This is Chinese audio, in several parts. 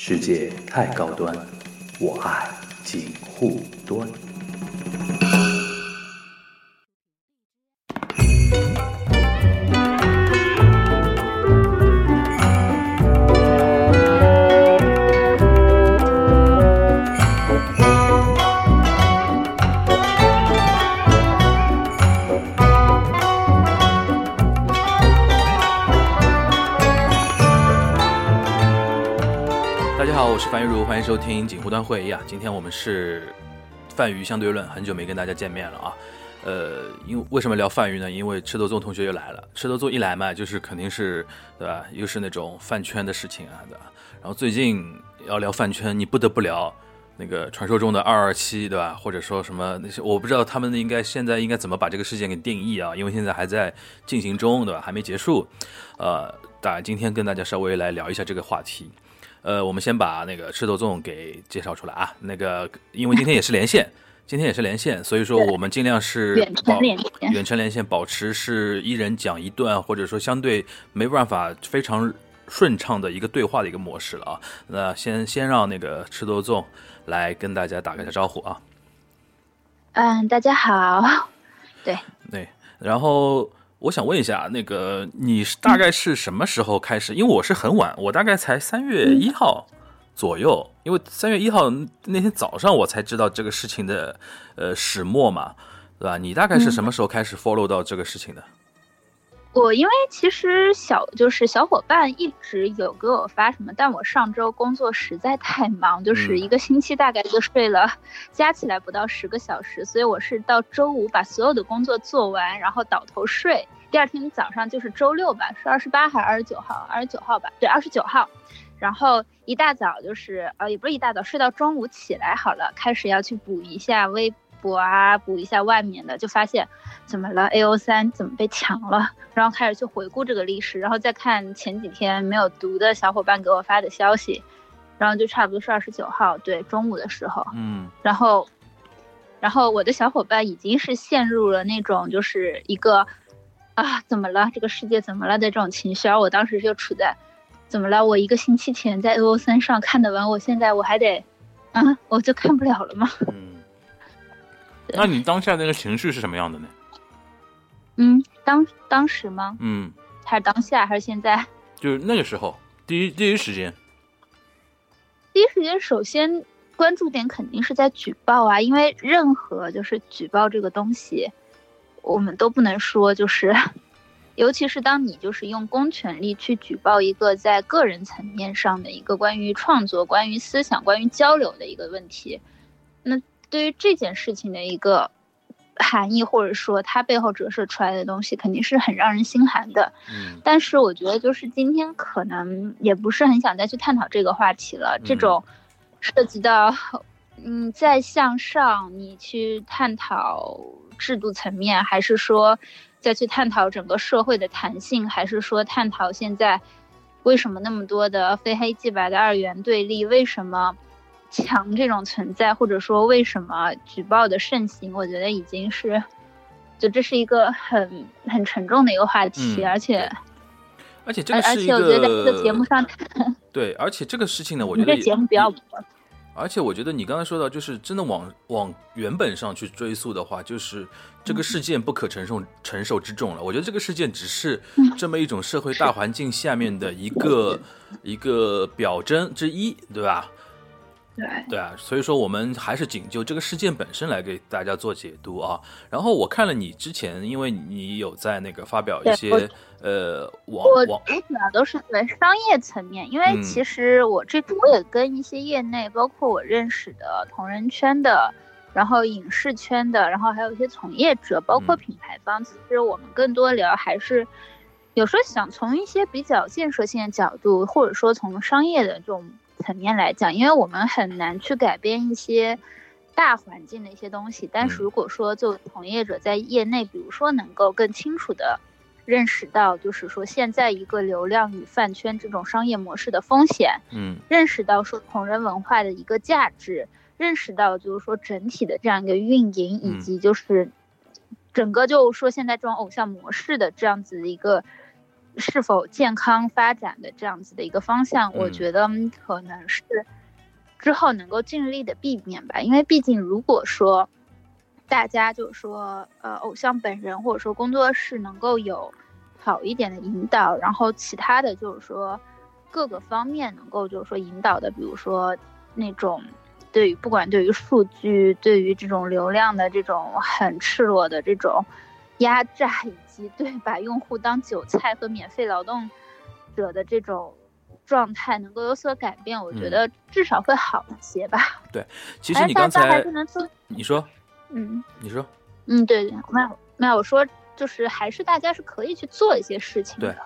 世界太高端，我爱锦护端。是泛娱相对论，很久没跟大家见面了啊。呃，因为为什么聊泛娱呢？因为赤头纵同学又来了。赤头纵一来嘛，就是肯定是对吧？又是那种饭圈的事情啊，对吧？然后最近要聊饭圈，你不得不聊那个传说中的二二七，对吧？或者说什么那些，我不知道他们应该现在应该怎么把这个事件给定义啊？因为现在还在进行中，对吧？还没结束。呃，当然今天跟大家稍微来聊一下这个话题。呃，我们先把那个赤豆粽给介绍出来啊。那个，因为今天也是连线，今天也是连线，所以说我们尽量是远程连线远程连线，保持是一人讲一段，或者说相对没办法非常顺畅的一个对话的一个模式了啊。那先先让那个赤豆粽来跟大家打个招呼啊。嗯，大家好。对，对，然后我想问一下，那个你是大概是什么时候开始？因为我是很晚，我大概才三月一号左右，因为三月一号那天早上我才知道这个事情的呃始末嘛，对吧？你大概是什么时候开始 follow 到这个事情的？我因为其实小就是小伙伴一直有给我发什么，但我上周工作实在太忙，就是一个星期大概就睡了，加起来不到十个小时，所以我是到周五把所有的工作做完，然后倒头睡。第二天早上就是周六吧，是二十八还是二十九号？二十九号吧，对，二十九号。然后一大早就是呃，也不是一大早，睡到中午起来好了，开始要去补一下微博啊，补一下外面的，就发现怎么了？A O 三怎么被抢了？然后开始去回顾这个历史，然后再看前几天没有读的小伙伴给我发的消息，然后就差不多是二十九号，对，中午的时候，嗯然后，然后我的小伙伴已经是陷入了那种就是一个啊怎么了？这个世界怎么了的这种情绪，而我当时就处在怎么了？我一个星期前在 A O 三上看的完，我现在我还得啊，我就看不了了吗？嗯。那你当下那个情绪是什么样的呢？嗯，当当时吗？嗯，还是当下，还是现在？就是那个时候，第一第一时间，第一时间，首先关注点肯定是在举报啊，因为任何就是举报这个东西，我们都不能说就是，尤其是当你就是用公权力去举报一个在个人层面上的一个关于创作、关于思想、关于交流的一个问题，那对于这件事情的一个含义，或者说它背后折射出来的东西，肯定是很让人心寒的。嗯但是我觉得，就是今天可能也不是很想再去探讨这个话题了。这种涉及到，嗯，再向上你去探讨制度层面，还是说再去探讨整个社会的弹性，还是说探讨现在为什么那么多的非黑即白的二元对立，为什么强这种存在，或者说为什么举报的盛行，我觉得已经是。就这是一个很很沉重的一个话题，嗯而且而且这而而个是一且我觉得在这个节目上，对，而且这个事情呢，我觉得也节目不要播。而且我觉得你刚才说到，就是真的往往原本上去追溯的话，就是这个事件不可承受承受之重了。我觉得这个事件只是这么一种社会 大环境下面的一个一个表征之一，对吧？对，对啊，所以说我们还是仅就这个事件本身来给大家做解读啊。然后我看了你之前，因为你有在那个发表一些呃网我网我主要都是在商业层面，因为嗯其实我这个我也跟一些业内，包括我认识的同人圈的，然后影视圈的，然后还有一些从业者，包括嗯品牌方，其实我们更多聊还是。有时候想从一些比较建设性的角度，或者说从商业的这种层面来讲，因为我们很难去改变一些大环境的一些东西。但是嗯如果说作为从业者在业内，比如说能够更清楚的认识到，就是说现在一个流量与饭圈这种商业模式的风险，嗯认识到说同人文化的一个价值，认识到就是说整体的这样一个运营，以嗯及就是整个就说现在这种偶像模式的这样子的一个是否健康发展的这样子的一个方向，我嗯觉得可能是之后能够尽力的避免吧。因为毕竟如果说大家就是说呃偶像本人或者说工作室能够有好一点的引导，然后其他的就是说各个方面能够就是说引导的，比如说那种。对于不管对于数据，对于这种流量的这种很赤裸的这种压榨，以及对把用户当韭菜和免费劳动者的这种状态能够有所改变，我觉嗯得至少会好一些吧。对其实你刚才还是能做，你说嗯你说嗯，对对，没有没有，我说就是还是大家是可以去做一些事情的。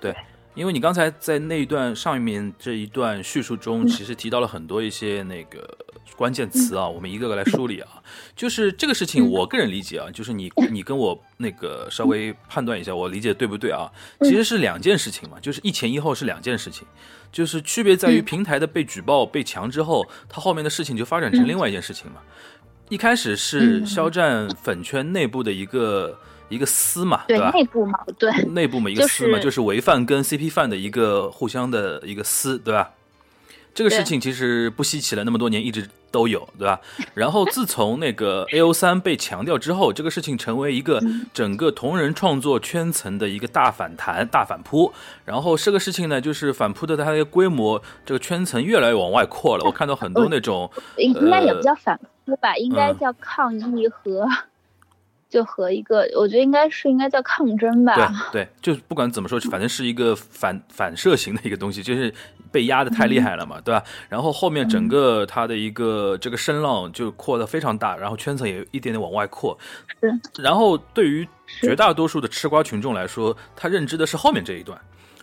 对因为你刚才在那一段上面这一段叙述中，其实提到了很多一些那个关键词啊，我们一个个来梳理啊。就是这个事情，嗯我个人理解啊，就是你你跟我那个稍微判断一下，我理解对不对啊？其实是两件事情嘛，就是一前一后是两件事情，就是区别在于嗯平台的被举报被强之后，它后面的事情就发展成另外一件事情嘛。一开始是嗯肖战粉圈内部的一个一个撕嘛，对吧？内部矛盾，内部嘛一个就撕嘛，是就是违犯跟 CP 犯的一个互相的一个撕，对吧？这个事情其实不稀奇了，那么多年一直都有，对吧？然后自从那个 A O 三被强调之后，这个事情成为一个嗯整个同人创作圈层的一个大反弹、大反扑。然后这个事情呢，就是反扑的它的规模，这个圈层越来越往外扩了。我看到很多那种应应该也呃不叫反扑吧，应该嗯叫抗议和。就和一个，我觉得应该是应该叫抗争吧。对对，就是不管怎么说，反正是一个反反射型的一个东西，就是被压的太厉害了嘛，对吧？然后后面整个它的一个这个声浪就扩得非常大，然后圈层也一点点往外扩。是。然后对于绝大多数的吃瓜群众来说，他认知的是后面这一段。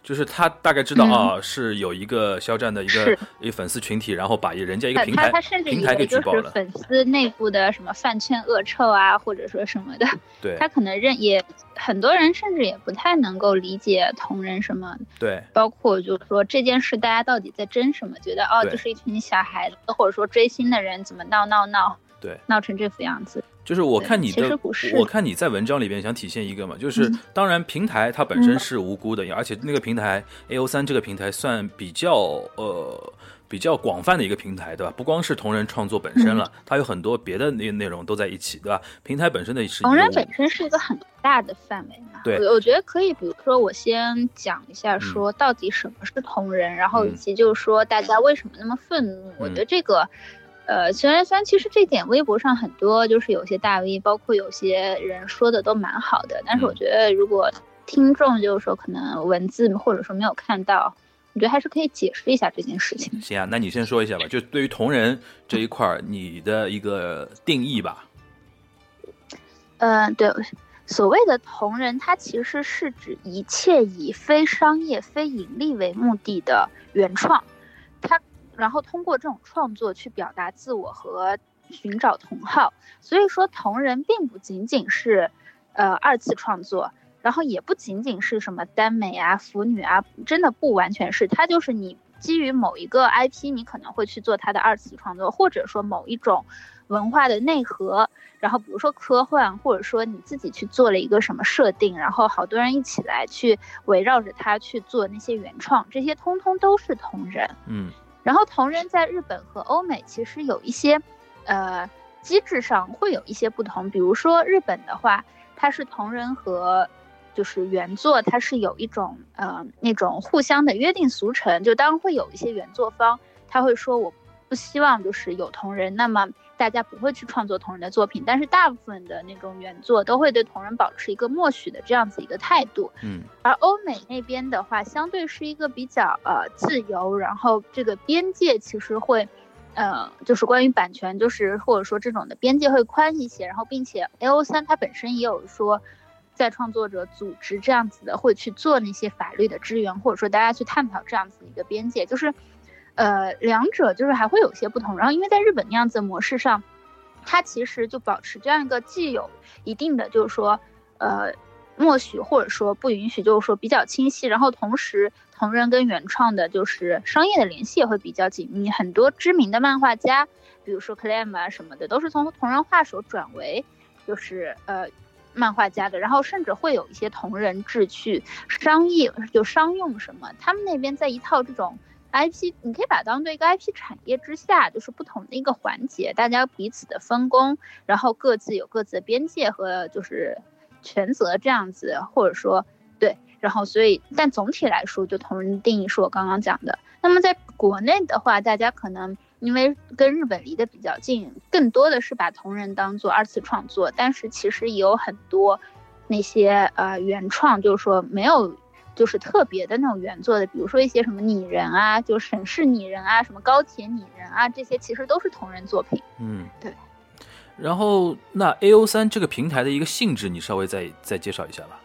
就是他大概知道嗯。啊，是有一个肖战的一个是。一个粉丝群体，然后把人家一个平台他甚至平台给举报了，粉丝内部的什么饭圈恶臭啊，或者说什么的，对。他可能认也很多人甚至也不太能够理解同人什么，对。包括就是说这件事大家到底在争什么，觉得哦就是一群小孩子或者说追星的人怎么闹闹闹对。闹成这副样子，就是我看你的我看你在文章里边想体现一个嘛，就是嗯当然平台它本身是无辜的，而且那个平台 A O 三这个平台算比较呃比较广泛的一个平台，对吧？不光是同人创作本身了，它有很多别的内内容都在一起，对吧？平台本身的是一同人本身是一个很大的范围嘛。对我我觉得可以，比如说我先讲一下，说到底什么是同人，然后以嗯及就是说大家为什么那么愤怒。我觉得这个，呃，虽然虽然其实这点微博上很多就是有些大 V，包括有些人说的都蛮好的，但是我嗯觉得如果听众就是说可能文字或者说没有看到，我觉得还是可以解释一下这件事情。行啊，那你先说一下吧，就对于同人这一块儿你的一个定义吧。嗯，对，所谓的同人，它其实是指一切以非商业、非盈利为目的的原创，它然后通过这种创作去表达自我和寻找同好。所以说，同人并不仅仅是呃二次创作，然后也不仅仅是什么耽美啊、腐女啊，真的不完全是，它就是你基于某一个 IP，你可能会去做它的二次创作，或者说某一种文化的内核。然后比如说科幻，或者说你自己去做了一个什么设定，然后好多人一起来去围绕着它去做那些原创，这些通通都是同人。嗯然后同人在日本和欧美其实有一些，呃，机制上会有一些不同。比如说日本的话，它是同人和就是原作，它是有一种呃那种互相的约定俗成，就当然会有一些原作方他会说我不希望就是有同人，那么大家不会去创作同人的作品，但是大部分的那种原作都会对同人保持一个默许的这样子一个态度。嗯而欧美那边的话，相对是一个比较呃自由，然后这个边界其实会，呃，就是关于版权，就是或者说这种的边界会宽一些，然后并且 A O 三它本身也有说，在创作者组织这样子的会去做那些法律的支援，或者说大家去探讨这样子一个边界，就是，呃，两者就是还会有些不同。然后因为在日本那样子的模式上，它其实就保持这样一个既有一定的就是说，呃。默许或者说不允许，就是说比较清晰，然后同时同人跟原创的就是商业的联系也会比较紧密。很多知名的漫画家，比如说 Clam 啊什么的，都是从同人画手转为就是呃漫画家的，然后甚至会有一些同人志去商业就商用什么，他们那边在一套这种 IP，你可以把它当做一个 IP 产业之下，就是不同的一个环节，大家彼此的分工，然后各自有各自的边界和就是权责这样子，或者说对，然后所以但总体来说，就同人定义是我刚刚讲的。那么在国内的话，大家可能。因为跟日本离得比较近，更多的是把同人当做二次创作，但是其实也有很多那些呃原创，就是说没有就是特别的那种原作的，比如说一些什么拟人啊，就省市拟人啊，什么高铁拟人啊，这些其实都是同人作品。嗯，对。然后那 A O 三这个平台的一个性质，你稍微再再介绍一下吧。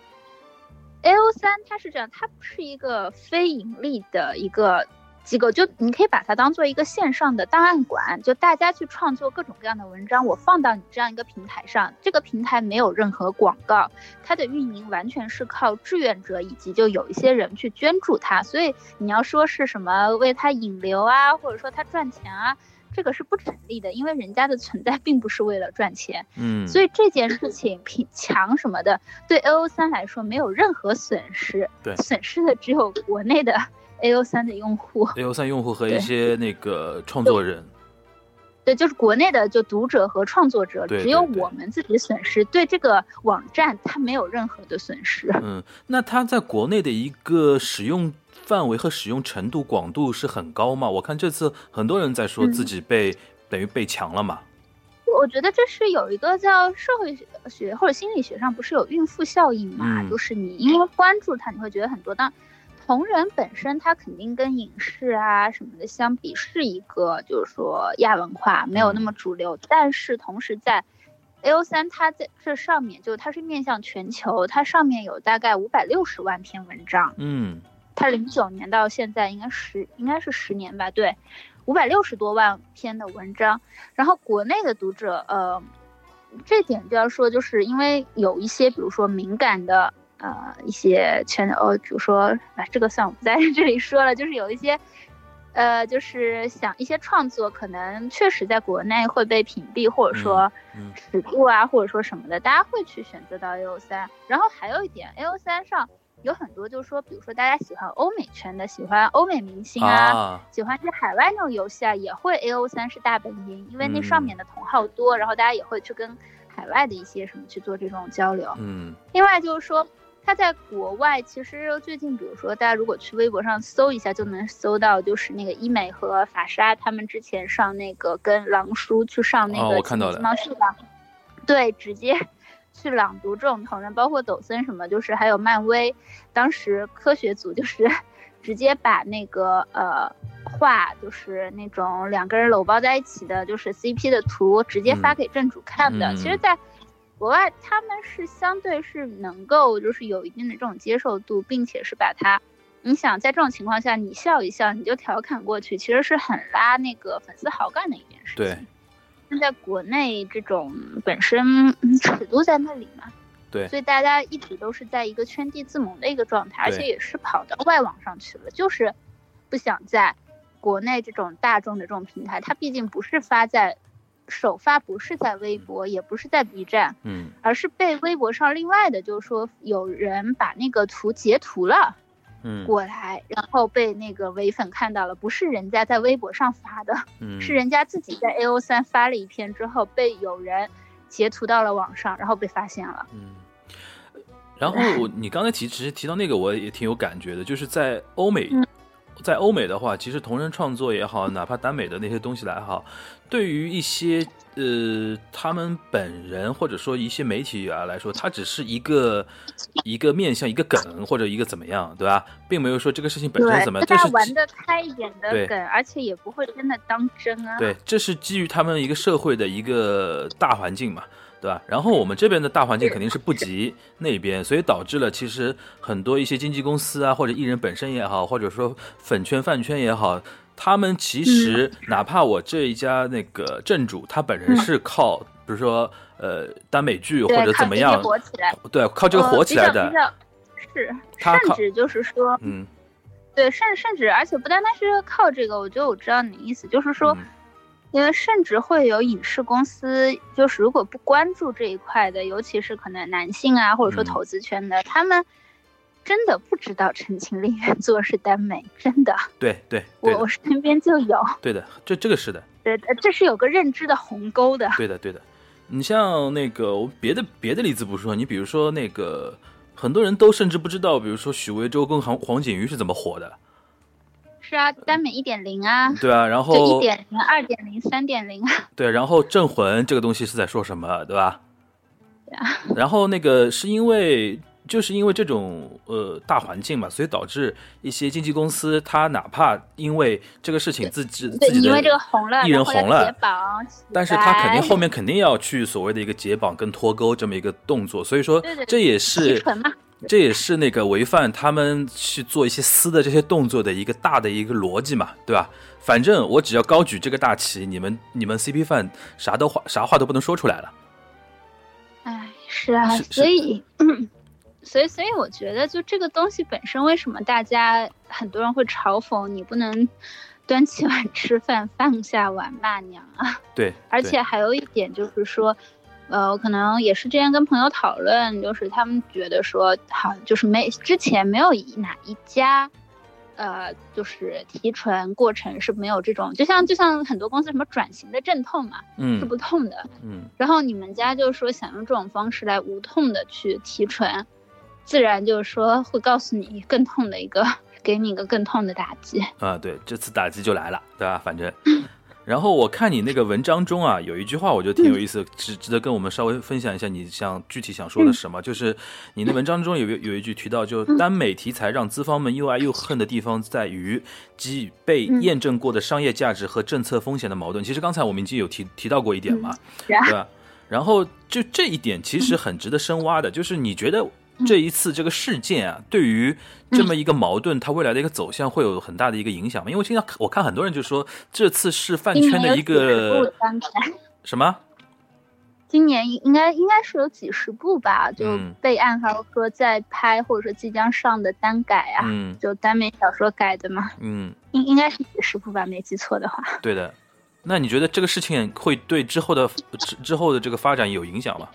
A O 三它是这样，它不是一个非盈利的一个。机构就你可以把它当做一个线上的档案馆，就大家去创作各种各样的文章，我放到你这样一个平台上，这个平台没有任何广告，它的运营完全是靠志愿者以及就有一些人去捐助它，所以你要说是什么为它引流啊，或者说它赚钱啊，这个是不成立的，因为人家的存在并不是为了赚钱，嗯，所以这件事情平强什么的对 A O 三来说没有任何损失，对，损失的只有国内的。A O 三的用户，A O 三用户和一些那个创作人，对，就是国内的就读者和创作者，只有我们自己损失，对这个网站它没有任何的损失。嗯，那它在国内的一个使用范围和使用程度广度是很高吗？我看这次很多人在说自己被等于被强了嘛。我觉得这是有一个叫社会学或者心理学上不是有孕妇效应嘛？就是你因为关注它，你会觉得很多当。同人本身，它肯定跟影视啊什么的相比，是一个就是说亚文化，没有那么主流。但是同时在 A O 三，它在这上面，就它是面向全球，它上面有大概五百六十万篇文章。嗯，它零九年到现在应该十应该是十年吧？对，五百六十多万篇的文章。然后国内的读者，呃，这点就要说，就是因为有一些，比如说敏感的。呃，一些圈哦，比如说，哎，这个算我不在这里说了，就是有一些，呃，就是想一些创作，可能确实在国内会被屏蔽，或者说尺度啊，或者说什么的，大家会去选择到 A O 三。然后还有一点，A O 三上有很多，就是说，比如说大家喜欢欧美圈的，喜欢欧美明星啊，喜欢去海外那种游戏啊，也会 A O 三是大本营，因为那上面的同号多，然后大家也会去跟海外的一些什么去做这种交流。嗯，另外就是说。它在国外，其实最近，比如说大家如果去微博上搜一下，就能搜到，就是那个医美和法莎他们之前上那个跟狼叔去上那个金毛秀吧，对，直接 去朗读这种同人，包括抖森什么，就是还有漫威，当时科学组就是 直接把那个呃画，就是那种两个人搂抱在一起的，就是 CP 的图，直接发给正主看的。其实，在国外他们是相对是能够就是有一定的这种接受度，并且是把它，你想在这种情况下你笑一笑你就调侃过去，其实是很拉那个粉丝好感的一件事情。对，那在国内这种本身尺度在那里嘛，对，所以大家一直都是在一个圈地自萌的一个状态，而且也是跑到外网上去了，就是不想在国内这种大众的这种平台，它毕竟不是发在。首发不是在微博，也不是在 B 站，嗯，而是被微博上另外的，就是说有人把那个图截图了，嗯，过来，然后被那个伪粉看到了，不是人家在微博上发的，嗯，是人家自己在 A O 三发了一篇之后，被有人截图到了网上，然后被发现了，嗯，然后我你刚才提其实提到那个我也挺有感觉的，就是在欧美。在欧美的话，其实同人创作也好，哪怕耽美的那些东西来好，对于一些呃他们本人或者说一些媒体啊来说，它只是一个一个面向一个梗或者一个怎么样，对吧？并没有说这个事情本身怎么样，这是玩的开一点的梗，而且也不会真的当真啊。对，这是基于他们一个社会的一个大环境嘛。对吧？然后我们这边的大环境肯定是不及那边，所以导致了其实很多一些经纪公司啊，或者艺人本身也好，或者说粉圈饭圈也好，他们其实哪怕我这一家那个正主他本人是靠，比如说呃耽美剧或者怎么样，对，靠这个火起来的，是，甚至就是说，嗯，对，甚甚至而且不单单是靠这个，我觉得我知道你意思，就是说。因为甚至会有影视公司，就是如果不关注这一块的，尤其是可能男性啊，或者说嗯投资圈的，他们真的不知道陈情令原作是耽美，真的，对对我我身边就有，对的，这这个是的，对，这是有个认知的鸿沟的。对的对的。你像那个我别的别的例子不说，你比如说那个很多人都甚至不知道，比如说许魏洲跟黄黄景瑜是怎么火的，是啊，耽美一点零啊，对啊，然后一点零、二点零、三点零啊，对，然后镇魂这个东西是在说什么，对吧？对啊。然后那个是因为就是因为这种呃大环境嘛，所以导致一些经纪公司，他哪怕因为这个事情自己自己你因为这个的，红了，艺人红了解绑，但是他肯定后面肯定要去所谓的一个解绑跟脱钩这么一个动作，所以说这也是这也是那个违犯他们去做一些私的这些动作的一个大的一个逻辑嘛，对吧？反正我只要高举这个大旗，你们你们 CP 饭啥都话啥话都不能说出来了。哎，是啊，所以，嗯，所以，所以我觉得，就这个东西本身，为什么大家很多人会嘲讽你不能端起碗吃饭，放下碗骂娘啊？对，对而且还有一点就是说，呃，可能也是之前跟朋友讨论，就是他们觉得说，好，就是没之前没有哪一家。呃，就是提纯过程是没有这种，就像就像很多公司什么转型的阵痛嘛，是嗯不痛的，嗯，然后你们家就说想用这种方式来无痛的去提纯，自然就是说会告诉你更痛的一个，给你一个更痛的打击。啊，对，这次打击就来了，对吧？反正，然后我看你那个文章中啊，有一句话我觉得挺有意思，值值得跟我们稍微分享一下，你想具体想说的什么？就是你的文章中有有一句提到，就耽美题材让资方们又爱又恨的地方在于基于被验证过的商业价值和政策风险的矛盾。其实刚才我们已经有提提到过一点嘛，对吧？然后就这一点其实很值得深挖的，就是你觉得这一次这个事件啊，对于这么一个矛盾，它未来的一个走向会有很大的一个影响吗？因为我经常我看很多人就说这次是饭圈的一个什么？今年应该应该是有几十部吧，就备案还有说在拍或者说即将上的单改啊，嗯就耽美小说改的嘛，嗯，应应该是几十部吧，没记错的话。对的。那你觉得这个事情会对之后的之之后的这个发展有影响吗？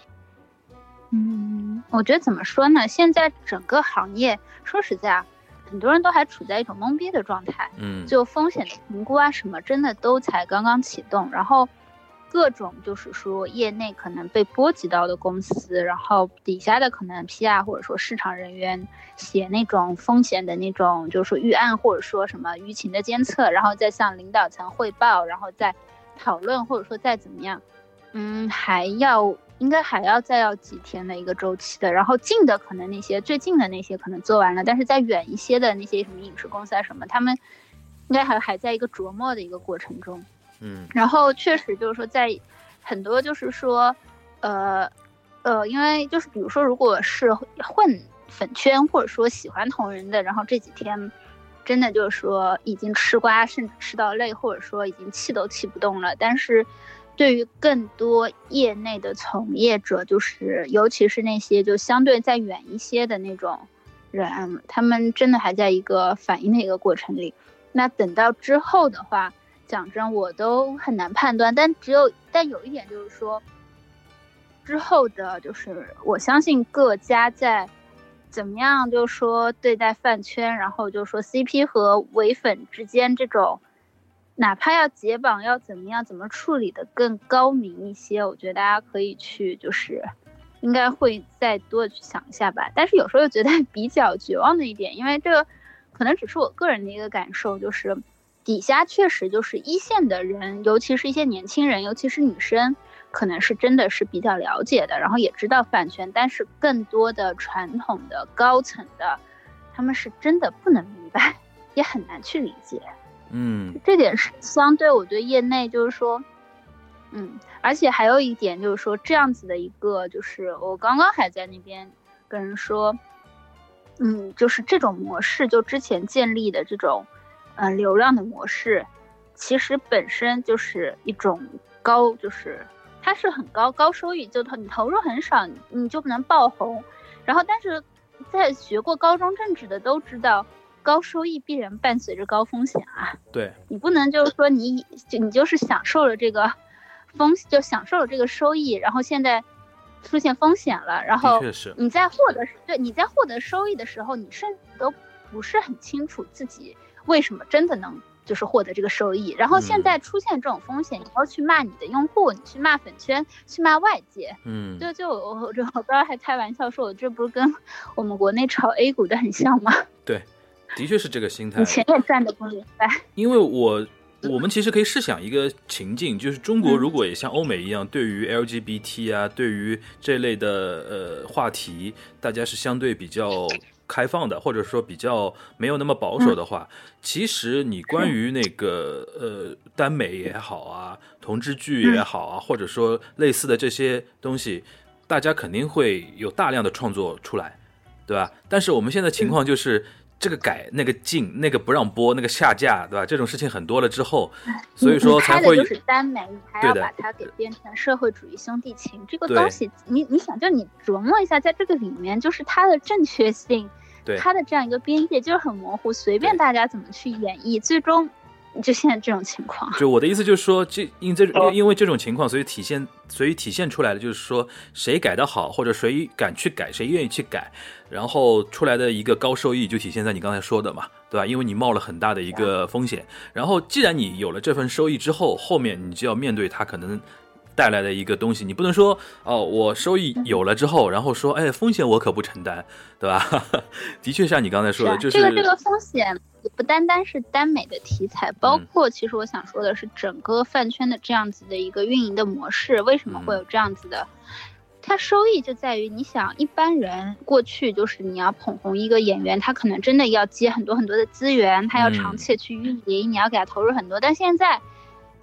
嗯，我觉得怎么说呢？现在整个行业，说实在啊，很多人都还处在一种懵逼的状态。嗯，就风险评估啊什么，真的都才刚刚启动，然后各种就是说业内可能被波及到的公司，然后底下的可能 PR 或者说市场人员写那种风险的那种就是说预案或者说什么舆情的监测，然后再向领导层汇报，然后再讨论或者说再怎么样，嗯，还要。应该还要再要几天的一个周期的，然后近的可能那些最近的那些可能做完了，但是再远一些的那些什么影视公司啊什么，他们应该还还在一个琢磨的一个过程中。嗯然后确实就是说，在很多就是说，呃呃，因为就是比如说，如果是混粉圈或者说喜欢同人的，然后这几天真的就是说已经吃瓜，甚至吃到累，或者说已经气都气不动了，但是。对于更多业内的从业者，就是尤其是那些就相对再远一些的那种人，他们真的还在一个反应的一个过程里。那等到之后的话，讲真，我都很难判断。但只有，但有一点就是说，之后的，就是我相信各家在怎么样，就是说对待饭圈，然后就是说 CP 和唯粉之间这种，哪怕要解绑，要怎么样，怎么处理的更高明一些，我觉得大家可以去，就是应该会再多的去想一下吧。但是有时候又觉得比较绝望的一点，因为这个可能只是我个人的一个感受，就是。底下确实就是一线的人，尤其是一些年轻人，尤其是女生，可能是真的是比较了解的，然后也知道版权。但是更多的传统的高层的，他们是真的不能明白，也很难去理解。嗯这点是相对我对业内就是说，嗯，而且还有一点就是说，这样子的一个，就是我刚刚还在那边跟人说，嗯，就是这种模式，就之前建立的这种。呃，流量的模式其实本身就是一种高，就是它是很高高收益，就投你投入很少，你就能爆红。然后，但是在学过高中政治的都知道，高收益必然伴随着高风险啊。对，你不能就是说你就你就是享受了这个风，就享受了这个收益，然后现在出现风险了，然后你在获得对你在获得收益的时候，你甚至都不是很清楚自己为什么真的能就是获得这个收益。然后现嗯在出现这种风险，你要去骂你的用户，你去骂粉圈，去骂外界，嗯，就就我我我刚刚还开玩笑说，我这不是跟我们国内炒 A 股的很像吗？对，的确是这个心态你。钱也赚的不明白。因为我我们其实可以试想一个情境，就是中国嗯如果也像欧美一样，对于 LGBT 啊，对于这类的呃话题，大家是相对比较开放的，或者说比较没有那么保守的话，其实你关于那个呃耽美也好啊，同志剧也好啊，或者说类似的这些东西，大家肯定会有大量的创作出来，对吧？但是我们现在情况就是。这个改那个禁那个不让播那个下架对吧？这种事情很多了之后，所以说你才会拍的就是耽美，你还要把它给变成社会主义兄弟情，这个东西，你你想，就你琢磨一下，在这个里面，就是它的正确性，对。它的这样一个边界就是很模糊，随便大家怎么去演绎，最终就现在这种情况。就我的意思就是说，这因这因因为这种情况，所以体现所以体现出来的就是说，谁改的好，或者谁敢去改，谁愿意去改，然后出来的一个高收益就体现在你刚才说的嘛，对吧？因为你冒了很大的一个风险，然后既然你有了这份收益之后，后面你就要面对它可能。带来的一个东西，你不能说哦，我收益有了之后，然后说，哎，风险我可不承担，对吧？的确像你刚才说的，啊就是这个这个风险也不单单是耽美的题材，包嗯括其实我想说的是整个饭圈的这样子的一个运营的模式，为什么会有这样子的？它收益就在于，你想一般人过去就是你要捧红一个演员，他可能真的要接很多很多的资源，他要嗯长期地去运营，你要给他投入很多。但现在，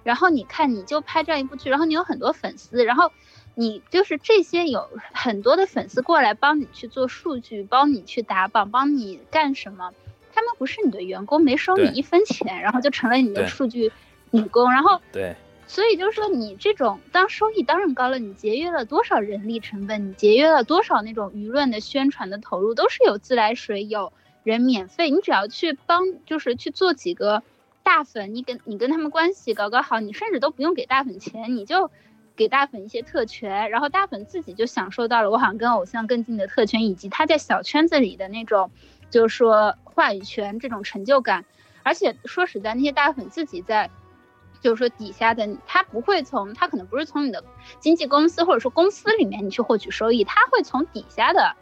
然后你看你就拍这样一部剧，然后你有很多粉丝，然后你就是这些有很多的粉丝过来帮你去做数据，帮你去打榜，帮你干什么？他们不是你的员工，没收你一分钱，然后就成了你的数据女工，然后对，所以就是说，你这种当收益当然高了，你节约了多少人力成本，你节约了多少那种舆论的宣传的投入，都是有自来水，有人免费，你只要去帮，就是去做几个大粉，你跟你跟他们关系搞搞好，你甚至都不用给大粉钱，你就给大粉一些特权，然后大粉自己就享受到了我好像跟偶像更近的特权，以及他在小圈子里的那种，就是说话语权这种成就感。而且说实在，那些大粉自己在，就是说底下的他不会从他可能不是从你的经纪公司或者说公司里面你去获取收益，他会从底下的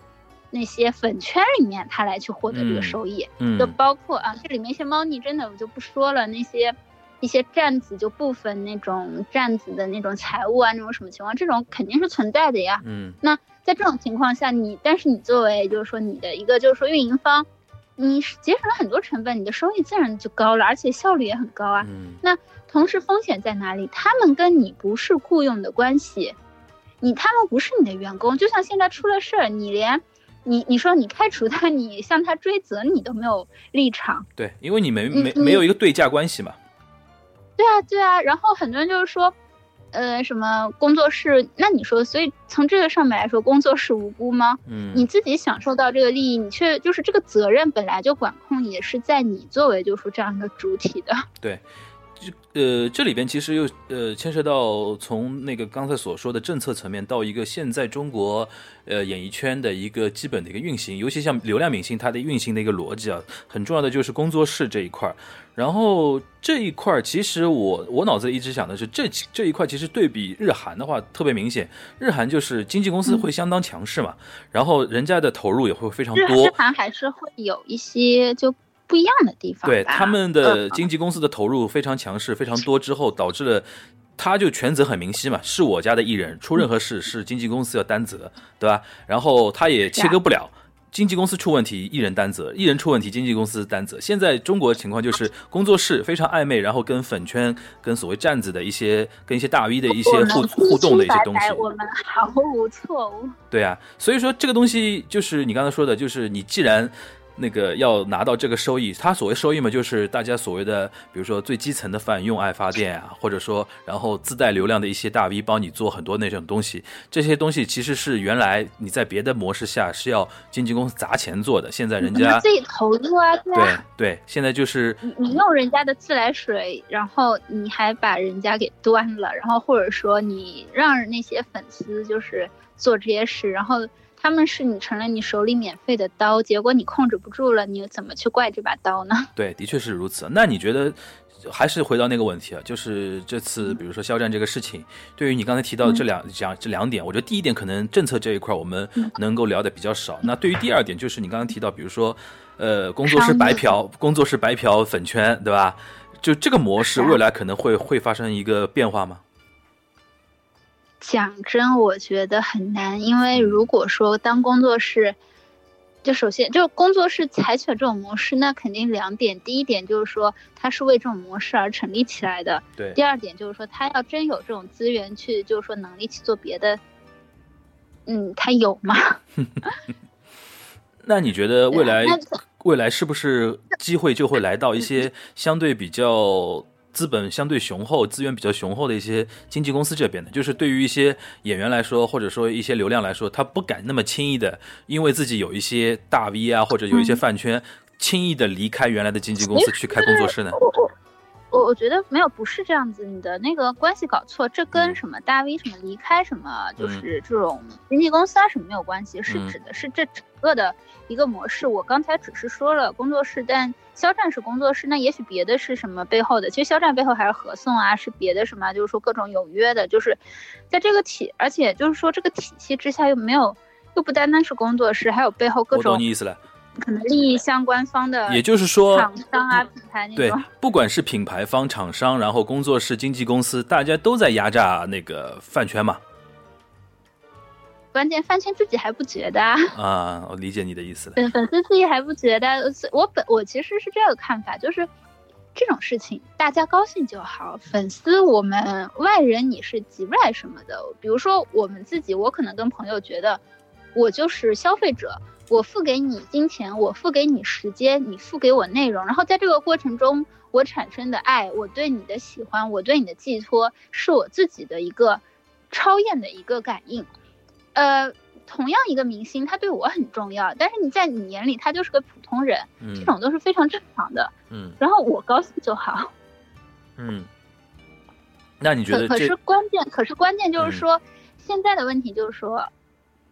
那些粉圈里面他来去获得这个嗯收益。嗯就，包括啊，这里面一些猫腻真的我就不说了，那些一些站子就部分那种站子的那种财务啊，那种什么情况，这种肯定是存在的呀。嗯，那在这种情况下，你但是你作为就是说你的一个就是说运营方，你节省了很多成本，你的收益自然就高了，而且效率也很高啊。嗯，那同时风险在哪里？他们跟你不是雇佣的关系，你他们不是你的员工，就像现在出了事儿，你连你你说你开除他，你向他追责，你都没有立场。对，因为你没没没有一个对价关系嘛，对啊，对啊。然后很多人就是说，呃，什么工作室？那你说，所以从这个上面来说，工作室无辜吗？嗯，你自己享受到这个利益，你却就是这个责任本来就管控也是在你作为就是说这样一个主体的。对，这呃，这里边其实又呃牵涉到从那个刚才所说的政策层面到一个现在中国呃演艺圈的一个基本的一个运行，尤其像流量明星它的运行的一个逻辑啊，很重要的就是工作室这一块儿。然后这一块儿其实我我脑子里一直想的是这这一块其实对比日韩的话特别明显，日韩就是经纪公司会相当强势嘛，然后人家的投入也会非常多日，韩还是会有一些就不一样的地方。对他们的嗯经纪公司的投入非常强势，非常多之后，导致了他就权责很明晰嘛，是我家的艺人，出任何事是经纪公司要担责，对吧？然后他也切割不了。经纪公司出问题，艺人担责；艺人出问题，经纪公司担责。现在中国情况就是工作室非常暧昧，然后跟粉圈、跟所谓站子的一些、跟一些大 V 的一些互互动的一些东西我们毫无错误。对啊，所以说这个东西就是你刚才说的，就是你既然那个要拿到这个收益，它所谓收益嘛，就是大家所谓的，比如说最基层的饭用爱发电啊，或者说然后自带流量的一些大 V 帮你做很多那种东西，这些东西其实是原来你在别的模式下是要经纪公司砸钱做的，现在人家自己 投入啊，对对，现在就是你你用人家的自来水，然后你还把人家给端了，然后或者说你让那些粉丝就是做这些事，然后。他们是你成了你手里免费的刀，结果你控制不住了，你怎么去怪这把刀呢？对，的确是如此。那你觉得，还是回到那个问题啊，就是这次比如说肖战这个事情，对于你刚才提到的这两讲这两点，我觉得第一点可能政策这一块我们能够聊的比较少。那对于第二点，就是你刚刚提到，比如说，呃，工作室白嫖，工作室白嫖粉圈，对吧？就这个模式，未来可能会会发生一个变化吗？讲真，我觉得很难，因为如果说当工作室，就首先就工作室采取了这种模式，那肯定两点，第一点就是说它是为这种模式而成立起来的，对。第二点就是说他要真有这种资源去，就是说能力去做别的，嗯，他有吗？那你觉得未来未来是不是机会就会来到一些相对比较？资本相对雄厚、资源比较雄厚的一些经纪公司这边的，就是对于一些演员来说，或者说一些流量来说，他不敢那么轻易的，因为自己有一些大 V 啊，或者有一些饭圈，轻易的离开原来的经纪公司去开工作室呢。我我觉得没有，不是这样子，你的那个关系搞错，这跟什么大 V 什么离开什么，就是这种经纪公司啊什么没有关系，是指的是这整个的一个模式。我刚才只是说了工作室，但肖战是工作室，那也许别的是什么背后的？其实肖战背后还是合颂啊，是别的什么？就是说各种有约的，就是在这个体，而且就是说这个体系之下又没有，又不单单是工作室，还有背后各种。我懂你意思了。可能利益相关方的，也就是说，厂商啊、品牌那种，对，不管是品牌方、厂商，然后工作室、经纪公司，大家都在压榨那个饭圈嘛。关键饭圈自己还不觉得啊。啊，我理解你的意思了。粉粉丝自己还不觉得，我本我其实是这个看法，就是这种事情大家高兴就好。粉丝我们外人你是急不来什么的。比如说我们自己，我可能跟朋友觉得，我就是消费者。我付给你金钱，我付给你时间，你付给我内容，然后在这个过程中，我产生的爱，我对你的喜欢，我对你的寄托，是我自己的一个超验的一个感应。呃，同样一个明星，他对我很重要，但是你在你眼里他就是个普通人，这种都是非常正常的。嗯，然后我高兴就好。嗯，那你觉得？可是关键，可是关键就是说，现在的问题就是说。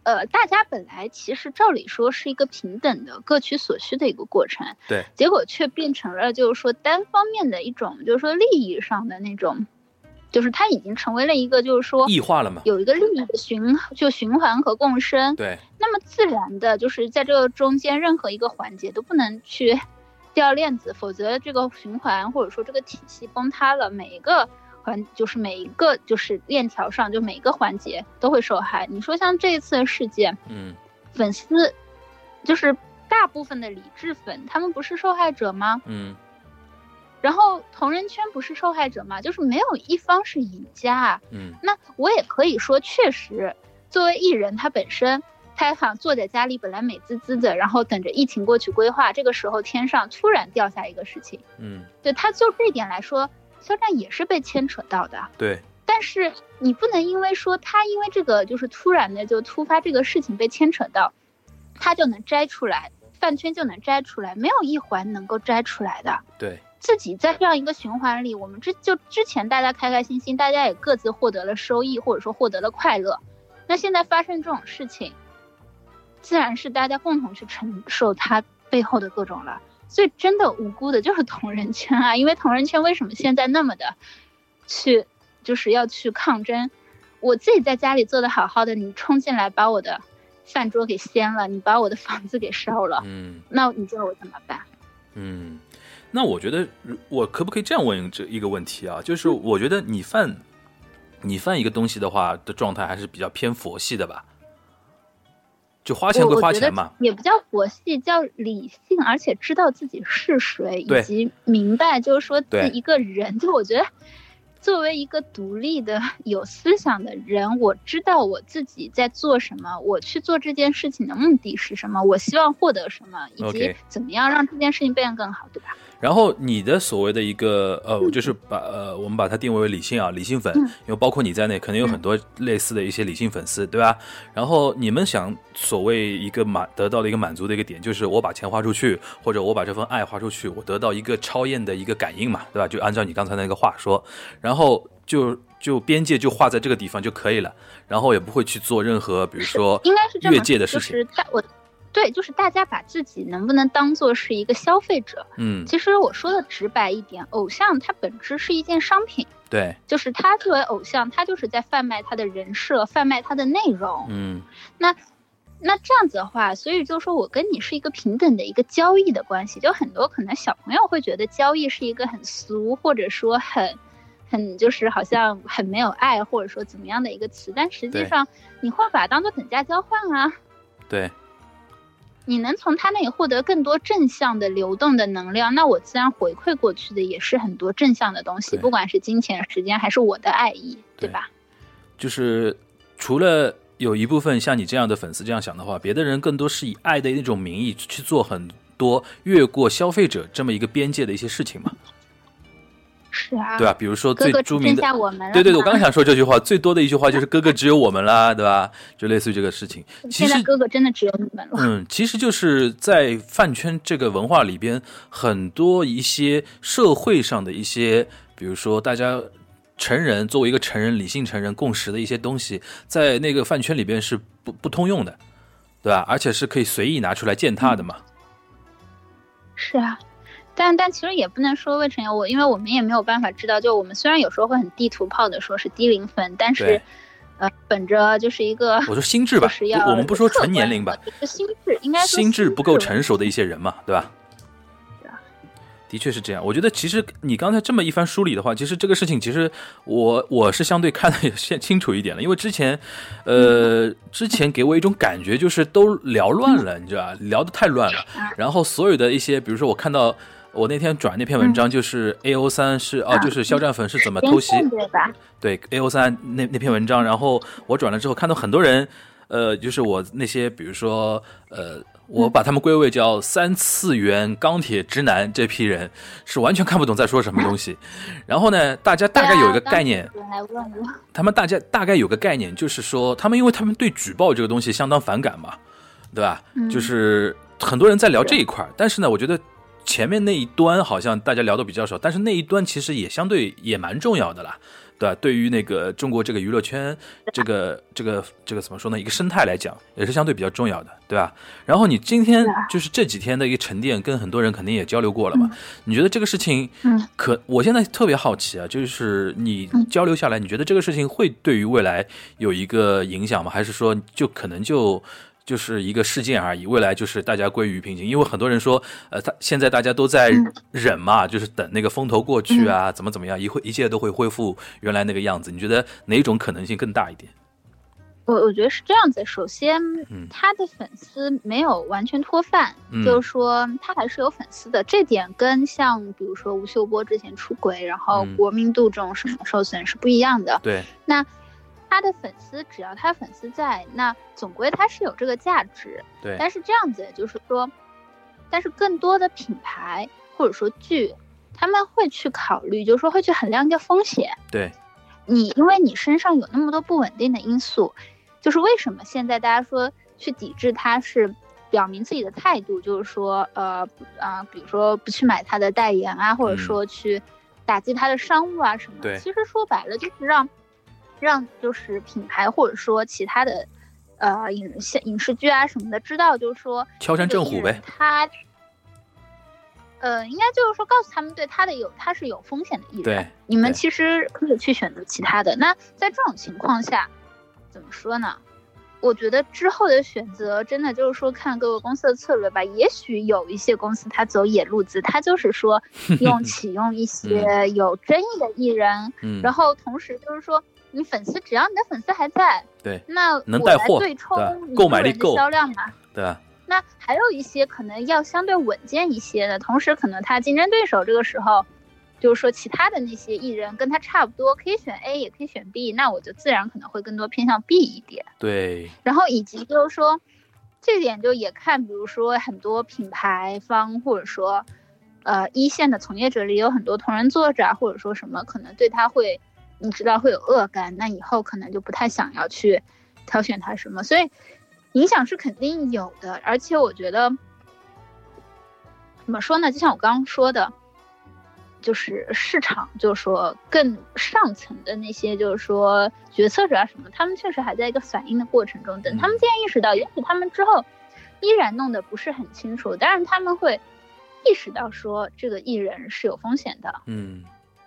呃，大家本来其实照理说是一个平等的、各取所需的一个过程，对，结果却变成了就是说单方面的一种，就是说利益上的那种，就是它已经成为了一个就是说异化了嘛，有一个利益的循就循环和共生，对，那么自然的就是在这个中间任何一个环节都不能去掉链子，否则这个循环或者说这个体系崩塌了，每一个。环就是每一个就是链条上，就每一个环节都会受害。你说像这一次的事件，嗯，粉丝就是大部分的理智粉，他们不是受害者吗？嗯，然后同人圈不是受害者吗？就是没有一方是赢家。嗯，那我也可以说，确实作为艺人，他本身他好像坐在家里本来美滋滋的，然后等着疫情过去规划，这个时候天上突然掉下一个事情，嗯，对他就这一点来说。肖战也是被牵扯到的，对。但是你不能因为说他因为这个就是突然的就突发这个事情被牵扯到，他就能摘出来，饭圈就能摘出来，没有一环能够摘出来的。对。自己在这样一个循环里，我们之就之前大家开开心心，大家也各自获得了收益，或者说获得了快乐。那现在发生这种事情，自然是大家共同去承受它背后的各种了。所以真的无辜的就是同人圈啊，因为同人圈为什么现在那么的去就是要去抗争？我自己在家里做的好好的，你冲进来把我的饭桌给掀了，你把我的房子给烧了，嗯，那你叫我怎么办？嗯，那我觉得我可不可以这样问这一个问题啊？就是我觉得你犯你犯一个东西的话的状态还是比较偏佛系的吧？就花钱归花钱嘛，也不叫佛系，叫理性，而且知道自己是谁，以及明白，就是说，一个人，就我觉得，作为一个独立的有思想的人，我知道我自己在做什么，我去做这件事情的目的是什么，我希望获得什么，以及怎么样让这件事情变得更好，对吧？然后你的所谓的一个呃，就是把呃，我们把它定位为理性啊，理性粉，嗯因为包括你在内，可能有很多类似的一些理性粉丝，对吧？然后你们想所谓一个满得到的一个满足的一个点，就是我把钱花出去，或者我把这份爱花出去，我得到一个超验的一个感应嘛，对吧？就按照你刚才那个话说，然后就就边界就画在这个地方就可以了，然后也不会去做任何比如说应该是越界的事情，就是大我。对，就是大家把自己能不能当做是一个消费者？嗯，其实我说的直白一点，偶像它本质是一件商品，对，就是他作为偶像，他就是在贩卖他的人设，贩卖他的内容。嗯那那这样子的话，所以就说我跟你是一个平等的一个交易的关系。就很多可能小朋友会觉得交易是一个很俗，或者说很。很就是好像很没有爱，或者说怎么样的一个词，但实际上你会把它当做等价交换啊。对，你能从他那里获得更多正向的流动的能量，那我自然回馈过去的也是很多正向的东西，不管是金钱、时间，还是我的爱意，对对吧？就是除了有一部分像你这样的粉丝这样想的话，别的人更多是以爱的那种名义去做很多越过消费者这么一个边界的一些事情嘛，是啊，对吧？比如说最著名的，下我们。对对对，我刚刚想说这句话，最多的一句话就是“哥哥只有我们啦”，对吧？就类似于这个事情。其实哥哥真的只有你们了。嗯，其实就是在饭圈这个文化里边，很多一些社会上的一些，比如说大家成人作为一个成人、理性成人共识的一些东西，在那个饭圈里边是不不通用的，对吧？而且是可以随意拿出来践踏的嘛。是啊，但但其实也不能说未成年我，因为我们也没有办法知道，就我们虽然有时候会很地图炮的说是低龄粉，但是呃，本着就是一个我说心智吧 就是要我们不说纯年龄吧，就是心智应该说心智不够成熟。的一些人嘛，对吧？的确是这样。我觉得其实你刚才这么一番梳理的话，其实这个事情其实我我是相对看的也先清楚一点了，因为之前，呃，之前给我一种感觉就是都聊乱了，你知道吧？聊得太乱了，然后所有的一些，比如说我看到。我那天转那篇文章，就是 A O 三是哦，就是肖战粉是怎么偷袭对吧？对 A O 三那那篇文章，然后我转了之后，看到很多人，呃，就是我那些比如说呃，我把他们归为叫三次元钢铁直男这批人，是完全看不懂在说什么东西。然后呢，大家大概有一个概念，他们大家大概有个概念，就是说他们因为他们对举报这个东西相当反感嘛，对吧？嗯就是很多人在聊这一块儿，但是呢，我觉得。前面那一端好像大家聊的比较少，但是那一端其实也相对也蛮重要的啦，对吧？对于那个中国这个娱乐圈，这个这个这个怎么说呢？一个生态来讲，也是相对比较重要的，对吧？然后你今天就是这几天的一个沉淀，跟很多人肯定也交流过了嘛。你觉得这个事情，嗯，可我现在特别好奇啊，就是你交流下来，你觉得这个事情会对于未来有一个影响吗？还是说就可能就？就是一个事件而已，未来就是大家归于平静。因为很多人说，呃，他现在大家都在忍嘛，就是等那个风头过去啊，怎么怎么样，一会一切都会恢复原来那个样子。你觉得哪种可能性更大一点？我我觉得是这样子。首先嗯，他的粉丝没有完全脱饭，嗯就是说他还是有粉丝的。这点跟像比如说吴秀波之前出轨，然后嗯国民度这种什么受损是不一样的。对，那他的粉丝只要他粉丝在，那总归他是有这个价值。对，但是这样子就是说，但是更多的品牌或者说剧，他们会去考虑，就是说会去衡量一个风险。对，你因为你身上有那么多不稳定的因素，就是为什么现在大家说去抵制他是表明自己的态度，就是说呃啊、比如说不去买他的代言啊，或者嗯说去打击他的商务啊什么。对其实说白了就是让让就是品牌或者说其他的呃影像影视剧啊什么的知道，就是说敲山震虎呗。他。呃，应该就是说，告诉他们，对他的有他是有风险的艺人，对你们其实可以去选择其他的。那在这种情况下，怎么说呢？我觉得之后的选择真的就是说看各个公司的策略吧。也许有一些公司它走野路子，它就是说用 启用一些有争议的艺人，嗯，然后同时就是说你粉丝只要你的粉丝还在，对那我能带货来对冲你购买力够销量嘛。对吧？那还有一些可能要相对稳健一些的，同时可能他竞争对手这个时候就是说其他的那些艺人跟他差不多，可以选 A 也可以选 B，那我就自然可能会更多偏向 B 一点。对，然后以及就是说，这点就也看，比如说很多品牌方或者说，呃一线的从业者里有很多同人作者啊，或者说什么可能对他会，你知道会有恶感，那以后可能就不太想要去挑选他什么，所以影响是肯定有的，而且我觉得怎么说呢？就像我刚刚说的。就是市场，就是说更上层的那些，就是说决策者啊什么，他们确实还在一个反应的过程中。等他们既然意识到，也许他们之后依然弄得不是很清楚，但是他们会意识到说这个艺人是有风险的。嗯，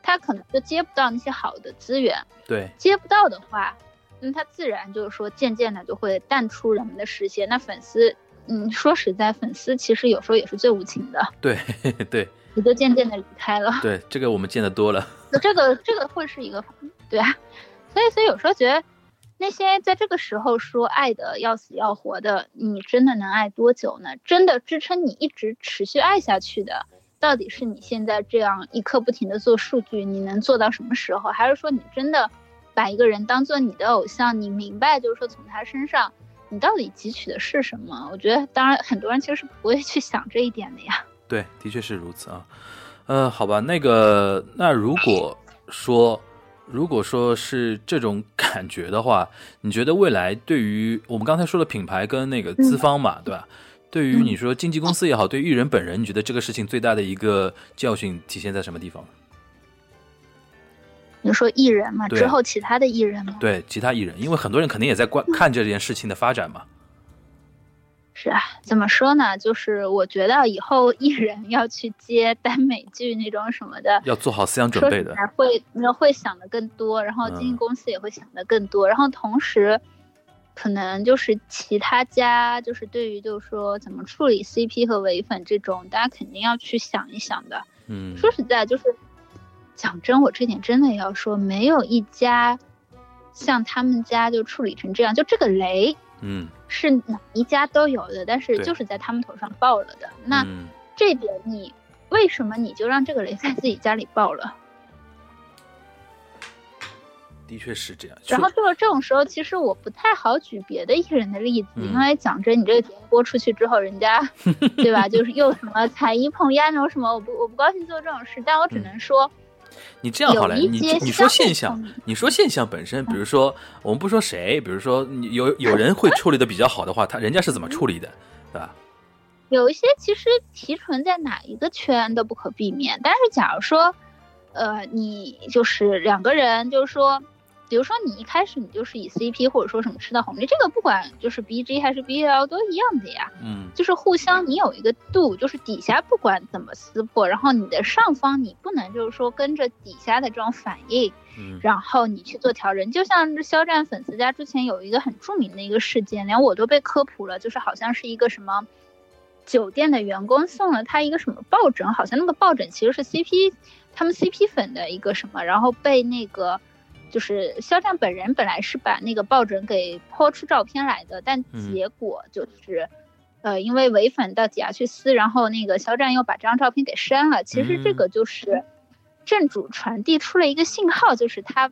他可能就接不到那些好的资源。对，接不到的话，那他自然就是说渐渐的就会淡出人们的视线。那粉丝，嗯，说实在，粉丝其实有时候也是最无情的。对对。你就渐渐的离开了。对，这个我们见得多了。这个这个会是一个，对啊，所以所以有时候觉得，那些在这个时候说爱的要死要活的，你真的能爱多久呢？真的支撑你一直持续爱下去的，到底是你现在这样一刻不停的做数据，你能做到什么时候？还是说你真的把一个人当做你的偶像？你明白就是说从他身上，你到底汲取的是什么？我觉得，当然很多人其实是不会去想这一点的呀。对，的确是如此啊，呃，好吧，那个，那如果说，如果说是这种 感觉的话，你觉得未来对于我们刚才说的品牌跟那个资方嘛，对吧？对于你说经纪公司也好，对艺人本人，你觉得这个事情最大的一个教训体现在什么地方？你说艺人嘛，之后其他的艺人吗？对，其他艺人，因为很多人肯定也在观看这件事情的发展嘛。是啊，怎么说呢？就是我觉得以后艺人要去接耽美剧那种什么的，要做好思想准备的，会会想的更多，然后经纪公司也会想的更多，然后同时，可能就是其他家就是对于就是说怎么处理 CP 和唯粉这种，大家肯定要去想一想的。嗯，说实在，就是讲真，我这点真的要说，没有一家像他们家就处理成这样，就这个雷。嗯，是哪一家都有的，但是就是在他们头上爆了的。那这点你为什么你就让这个雷在自己家里爆了？的确是这样。然后就是这种时候，其实我不太好举别的艺人的例子，因为讲真，你这个节目播出去之后，人家 对吧？就是又什么踩一捧一啊那种什么，我不我不高兴做这种事，但我只能说。你这样好了，你你说现象，你说现象本身，比如说我们不说谁，比如说有有人会处理的比较好的话，他人家是怎么处理的，对吧？有一些其实提纯在哪一个圈都不可避免，但是假如说，呃，你就是两个人，就是说。比如说你一开始你就是以 CP 或者说什么吃到红利，这个不管就是 BG 还是 BL 都一样的呀。嗯，就是互相你有一个度，就是底下不管怎么撕破，然后你的上方你不能就是说跟着底下的这种反应，嗯，然后你去做调整。就像肖战粉丝家之前有一个很著名的一个事件，连我都被科普了，就是好像是一个什么酒店的员工送了他一个什么抱枕，好像那个抱枕其实是 CP 他们 CP 粉的一个什么，然后被那个。就是肖战本人本来是把那个抱枕给抛出照片来的，但结果就是，呃，因为唯粉到底下去撕，然后那个肖战又把这张照片给删了。其实这个就是正主传递出了一个信号，就是他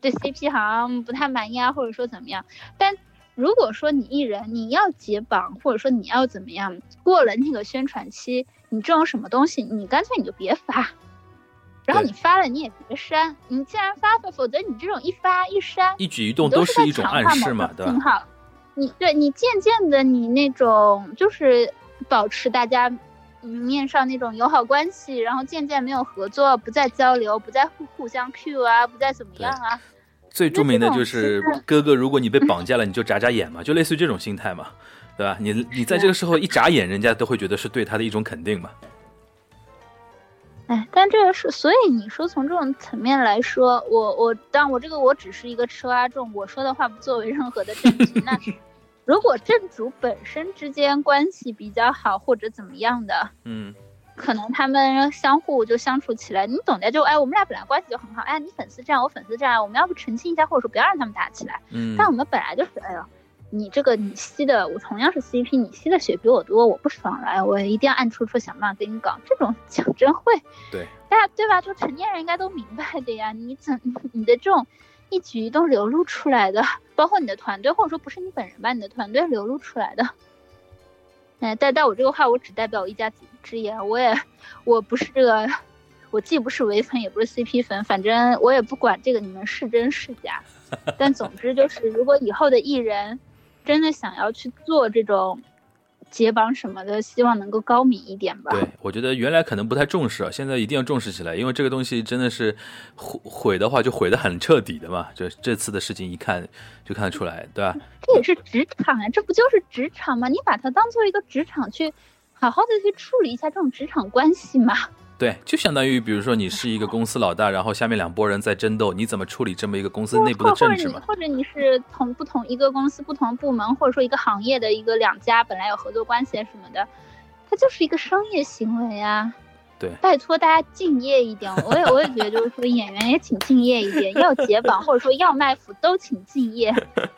对 CP 好像不太满意啊，或者说怎么样。但如果说你艺人你要解绑，或者说你要怎么样，过了那个宣传期，你这种什么东西，你干脆你就别发。然后你发了，你也别删。你既然发了，否则你这种一发一删，一举一动都是一种暗示嘛，对吧？你对你渐渐的，你那种就是保持大家明面上那种友好关系，然后渐渐没有合作，不再交流，不再互互相 Q 啊，不再怎么样啊。最著名的就是哥哥，如果你被绑架了，你就眨眨眼嘛，就类似于这种心态嘛，对吧？你你在这个时候一眨眼，人家都会觉得是对他的一种肯定嘛。哎，但这个是，所以你说从这种层面来说，我我，但我这个我只是一个吃瓜众，我说的话不作为任何的证据。那 如果正主本身之间关系比较好，或者怎么样的，嗯，可能他们相互就相处起来，你懂的，就哎，我们俩本来关系就很好，哎，你粉丝这样，我粉丝这样，我们要不澄清一下，或者说不要让他们打起来。嗯，但我们本来就是，哎呦，你这个你吸的，我同样是 CP，你吸的血比我多，我不爽了，哎，我一定要暗戳戳想办法跟你搞，这种 讲真会，对，大家对吧？就成年人应该都明白的呀，你怎 你的这种一举一动流露出来的，包括你的团队，或者说不是你本人吧，你的团队流露出来的，哎，但但我这个话我只代表我一家之言，我也我不是这个，我既不是唯粉，也不是 CP 粉，反正我也不管这个你们是真是假，但总之就是，如果以后的艺人。真的想要去做这种解绑什么的，希望能够高明一点吧。对，我觉得原来可能不太重视，现在一定要重视起来，因为这个东西真的是毁毁的话就毁的很彻底的嘛。就这次的事情一看就看得出来，对吧？这也是职场啊，这不就是职场吗？你把它当做一个职场去好好的去处理一下这种职场关系嘛。对，就相当于比如说你是一个公司老大，然后下面两拨人在争斗，你怎么处理这么一个公司内部的政治嘛？或者你是同不同一个公司不同部门，或者说一个行业的一个两家本来有合作关系什么的，它就是一个商业行为啊。对，拜托大家敬业一点。我也我也觉得就是说演员也请敬业一点，要解 绑或者说要卖腐都请敬业。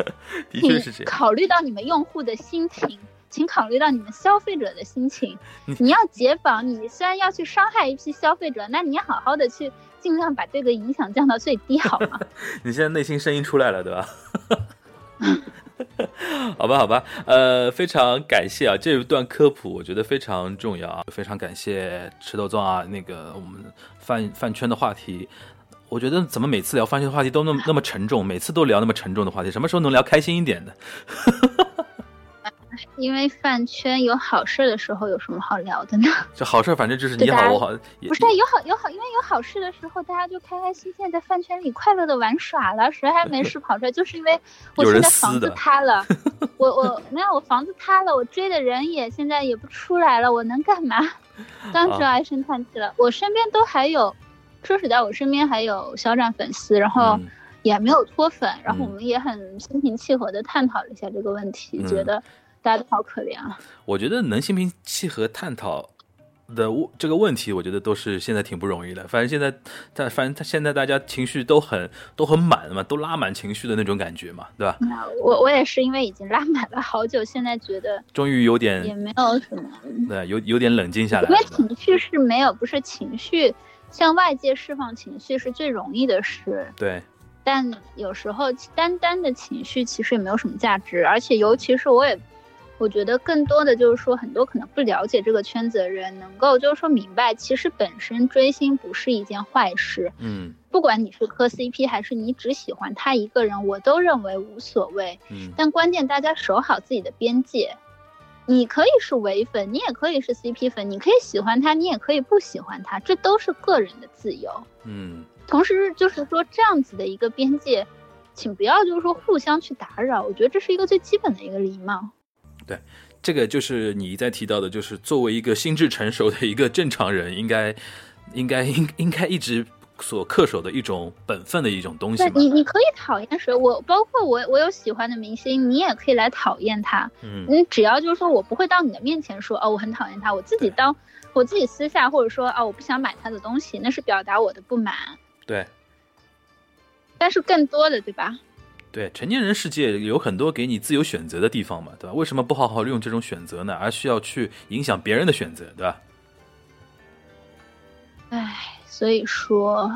的确是这样。考虑到你们用户的心情。请考虑到你们消费者的心情，你要解绑，你虽然要去伤害一批消费者，那你也好好的去尽量把这个影响降到最低，好吗？你现在内心声音出来了，对吧？好吧，好吧，呃，非常感谢啊，这一段科普我觉得非常重要啊，非常感谢吃豆粽啊，那个我们饭饭圈的话题，我觉得怎么每次聊饭圈的话题都那么那么沉重，每次都聊那么沉重的话题，什么时候能聊开心一点的？因为饭圈有好事的时候，有什么好聊的呢？这好事，反正就是你好我好。不是有好有好，因为有好事的时候，大家就开开心心在饭圈里快乐的玩耍了。谁还没事跑出来？就是因为我现在房子塌了，我我没有我房子塌了，我追的人也现在也不出来了，我能干嘛？当时唉声叹气了。我身边都还有，说实在，我身边还有肖战粉丝，然后也没有脱粉，然后我们也很心平气和的探讨了一下这个问题，觉得。大家都好可怜啊！我觉得能心平气和探讨的这个问题，我觉得都是现在挺不容易的。反正现在，但反正他现在大家情绪都很都很满嘛，都拉满情绪的那种感觉嘛，对吧？我我也是因为已经拉满了好久，现在觉得终于有点也没有什么，对，有有点冷静下来。因为情绪是没有，不是情绪向外界释放情绪是最容易的事。对。但有时候单单的情绪其实也没有什么价值，而且尤其是我也。我觉得更多的就是说，很多可能不了解这个圈子的人，能够就是说明白，其实本身追星不是一件坏事。嗯，不管你是磕 CP 还是你只喜欢他一个人，我都认为无所谓。嗯，但关键大家守好自己的边界。你可以是唯粉，你也可以是 CP 粉，你可以喜欢他，你也可以不喜欢他，这都是个人的自由。嗯，同时就是说这样子的一个边界，请不要就是说互相去打扰，我觉得这是一个最基本的一个礼貌。对，这个就是你一再提到的，就是作为一个心智成熟的一个正常人，应该，应该应应该一直所恪守的一种本分的一种东西。你你可以讨厌谁，我包括我我有喜欢的明星，你也可以来讨厌他。嗯，你只要就是说我不会到你的面前说哦我很讨厌他，我自己当我自己私下或者说啊我不想买他的东西，那是表达我的不满。对，但是更多的对吧？对成年人世界有很多给你自由选择的地方嘛，对吧？为什么不好好利用这种选择呢？而需要去影响别人的选择，对吧？唉，所以说，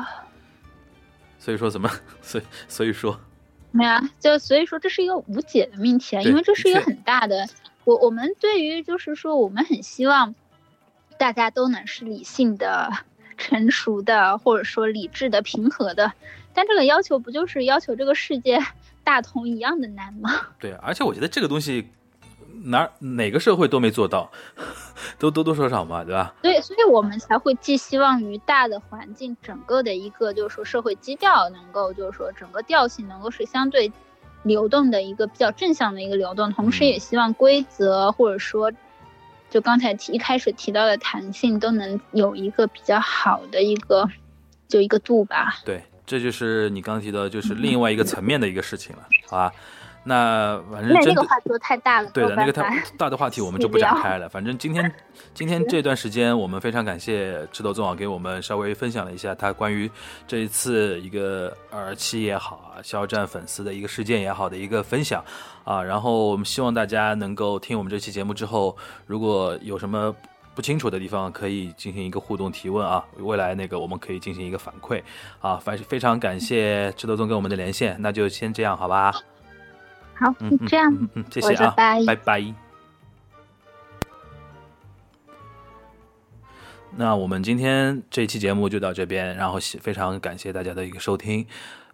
所以说怎么？所以所以说，没有，啊就所以说这是一个无解的命题啊，因为这是一个很大的。我我们对于就是说，我们很希望大家都能是理性的、成熟的，或者说理智的、平和的。但这个要求不就是要求这个世界？大同一样的难吗？对，而且我觉得这个东西哪哪个社会都没做到，都多多少少嘛，对吧？对，所以我们才会寄希望于大的环境，整个的一个就是说社会基调能够就是说整个调性能够是相对流动的一个比较正向的一个流动，同时也希望规则或者说就刚才提一开始提到的弹性都能有一个比较好的一个就一个度吧。对。这就是你刚提到，就是另外一个层面的一个事情了，好吧？那反正那那个话题太大了，对的，那个太大的话题我们就不展开了。反正今天 今天这段时间，我们非常感谢赤头纵网给我们稍微分享了一下他关于这一次一个二期也好啊，肖战粉丝的一个事件也好的一个分享啊。然后我们希望大家能够听我们这期节目之后，如果有什么不清楚的地方，可以进行一个互动提问啊。未来那个我们可以进行一个反馈啊。反非常感谢赤头宗跟我们的连线，那就先这样好吧。好，嗯，嗯这样嗯嗯，谢谢啊，说拜拜拜。那我们今天这期节目就到这边，然后谢非常感谢大家的一个收听。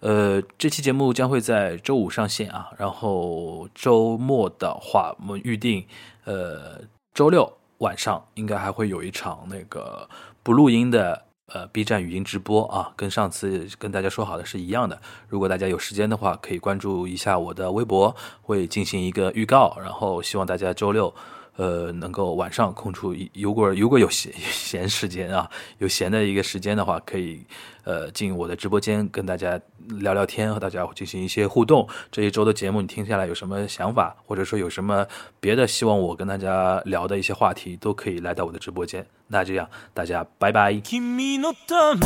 呃，这期节目将会在周五上线啊，然后周末的话，我们预定呃周六晚上应该还会有一场那个不录音的呃 B 站语音直播啊，跟上次跟大家说好的是一样的。如果大家有时间的话，可以关注一下我的微博，会进行一个预告，然后希望大家周六。呃，能够晚上空出一，如果如果有闲闲时间啊，有闲的一个时间的话，可以呃进我的直播间跟大家聊聊天，和大家进行一些互动。这一周的节目你听下来有什么想法，或者说有什么别的希望我跟大家聊的一些话题，都可以来到我的直播间。那这样，大家拜拜。君のため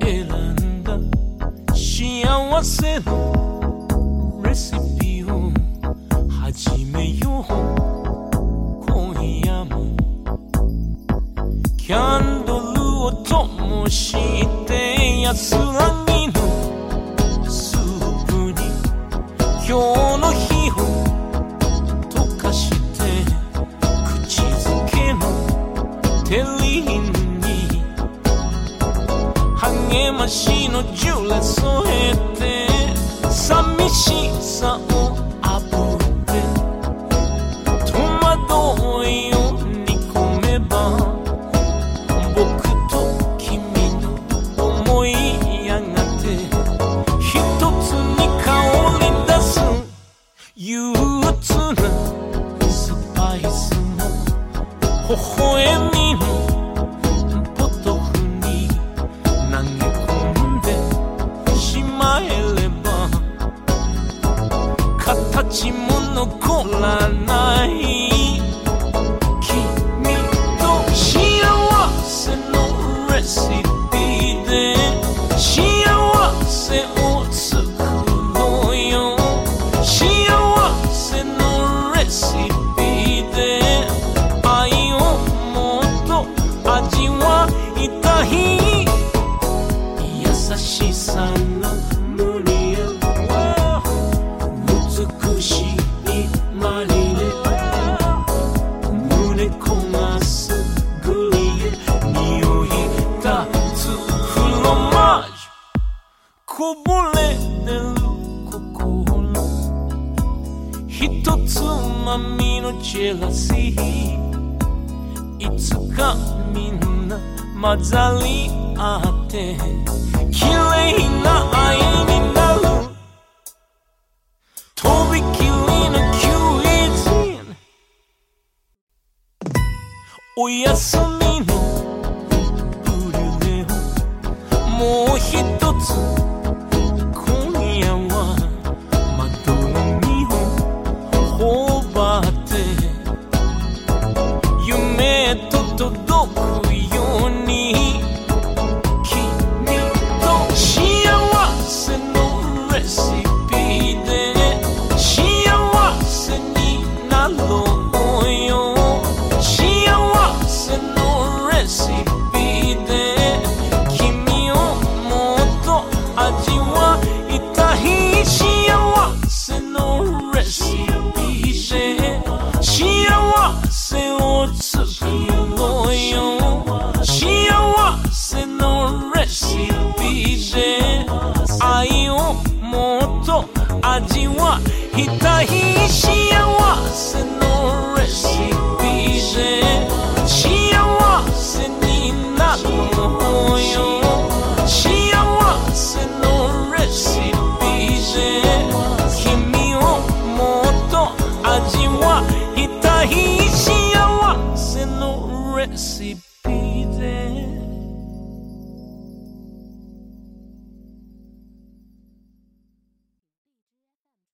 選んだ幸せのレシピを始めよう キャンドルを灯して安らぎのスープに今日の日を溶かして口づけのテリーに励ましのジュレ添えおやすみのブリュレをもう一つ。在。